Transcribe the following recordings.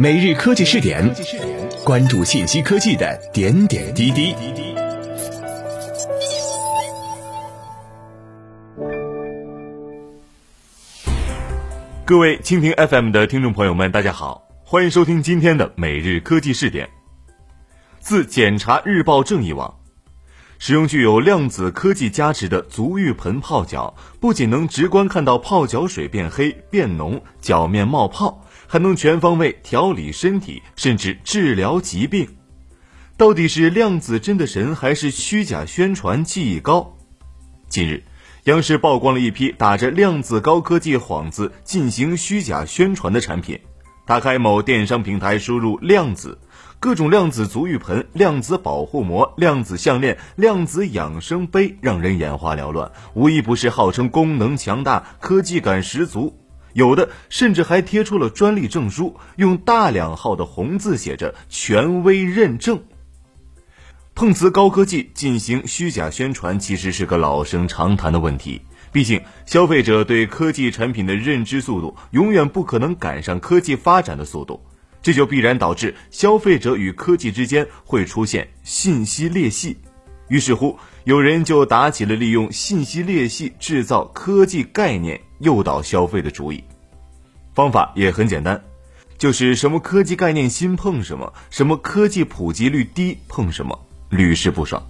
每日科技试点，关注信息科技的点点滴滴。各位蜻蜓 FM 的听众朋友们，大家好，欢迎收听今天的每日科技试点。自检查日报正义网，使用具有量子科技加持的足浴盆泡脚，不仅能直观看到泡脚水变黑变浓，脚面冒泡。还能全方位调理身体，甚至治疗疾病，到底是量子真的神，还是虚假宣传技艺高？近日，央视曝光了一批打着量子高科技幌子进行虚假宣传的产品。打开某电商平台，输入“量子”，各种量子足浴盆、量子保护膜、量子项链、量子养生杯，让人眼花缭乱，无一不是号称功能强大、科技感十足。有的甚至还贴出了专利证书，用大两号的红字写着“权威认证”。碰瓷高科技进行虚假宣传，其实是个老生常谈的问题。毕竟，消费者对科技产品的认知速度永远不可能赶上科技发展的速度，这就必然导致消费者与科技之间会出现信息裂隙。于是乎，有人就打起了利用信息裂隙制造科技概念。诱导消费的主意，方法也很简单，就是什么科技概念新碰什么，什么科技普及率低碰什么，屡试不爽。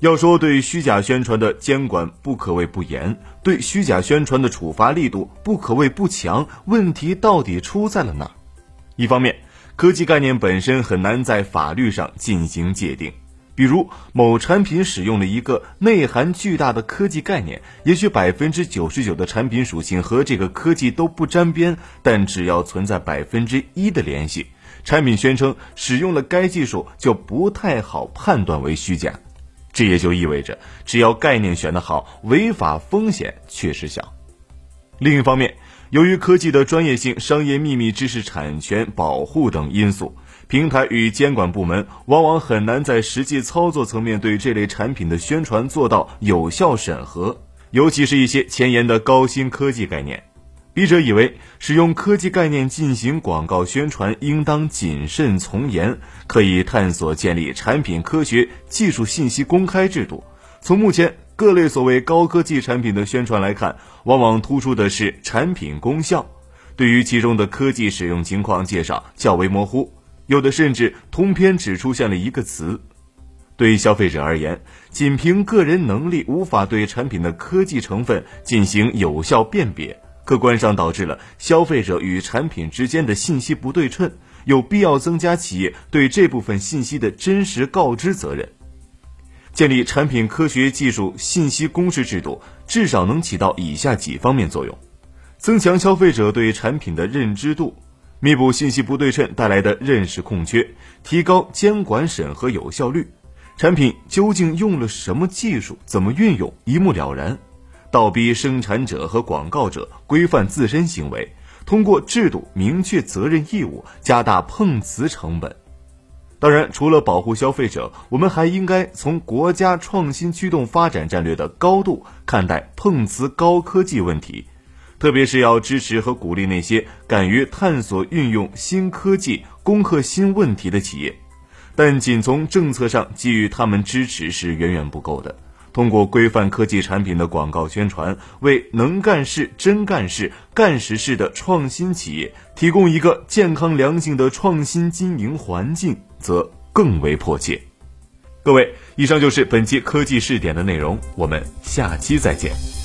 要说对虚假宣传的监管不可谓不严，对虚假宣传的处罚力度不可谓不强，问题到底出在了哪？一方面，科技概念本身很难在法律上进行界定。比如某产品使用了一个内涵巨大的科技概念，也许百分之九十九的产品属性和这个科技都不沾边，但只要存在百分之一的联系，产品宣称使用了该技术就不太好判断为虚假。这也就意味着，只要概念选得好，违法风险确实小。另一方面，由于科技的专业性、商业秘密、知识产权保护等因素。平台与监管部门往往很难在实际操作层面对这类产品的宣传做到有效审核，尤其是一些前沿的高新科技概念。笔者以为，使用科技概念进行广告宣传应当谨慎从严，可以探索建立产品科学技术信息公开制度。从目前各类所谓高科技产品的宣传来看，往往突出的是产品功效，对于其中的科技使用情况介绍较为模糊。有的甚至通篇只出现了一个词，对消费者而言，仅凭个人能力无法对产品的科技成分进行有效辨别，客观上导致了消费者与产品之间的信息不对称，有必要增加企业对这部分信息的真实告知责任，建立产品科学技术信息公示制度，至少能起到以下几方面作用：增强消费者对产品的认知度。弥补信息不对称带来的认识空缺，提高监管审核有效率。产品究竟用了什么技术，怎么运用，一目了然。倒逼生产者和广告者规范自身行为，通过制度明确责任义务，加大碰瓷成本。当然，除了保护消费者，我们还应该从国家创新驱动发展战略的高度看待碰瓷高科技问题。特别是要支持和鼓励那些敢于探索运用新科技攻克新问题的企业，但仅从政策上给予他们支持是远远不够的。通过规范科技产品的广告宣传，为能干事、真干事、干实事的创新企业提供一个健康良性的创新经营环境，则更为迫切。各位，以上就是本期科技试点的内容，我们下期再见。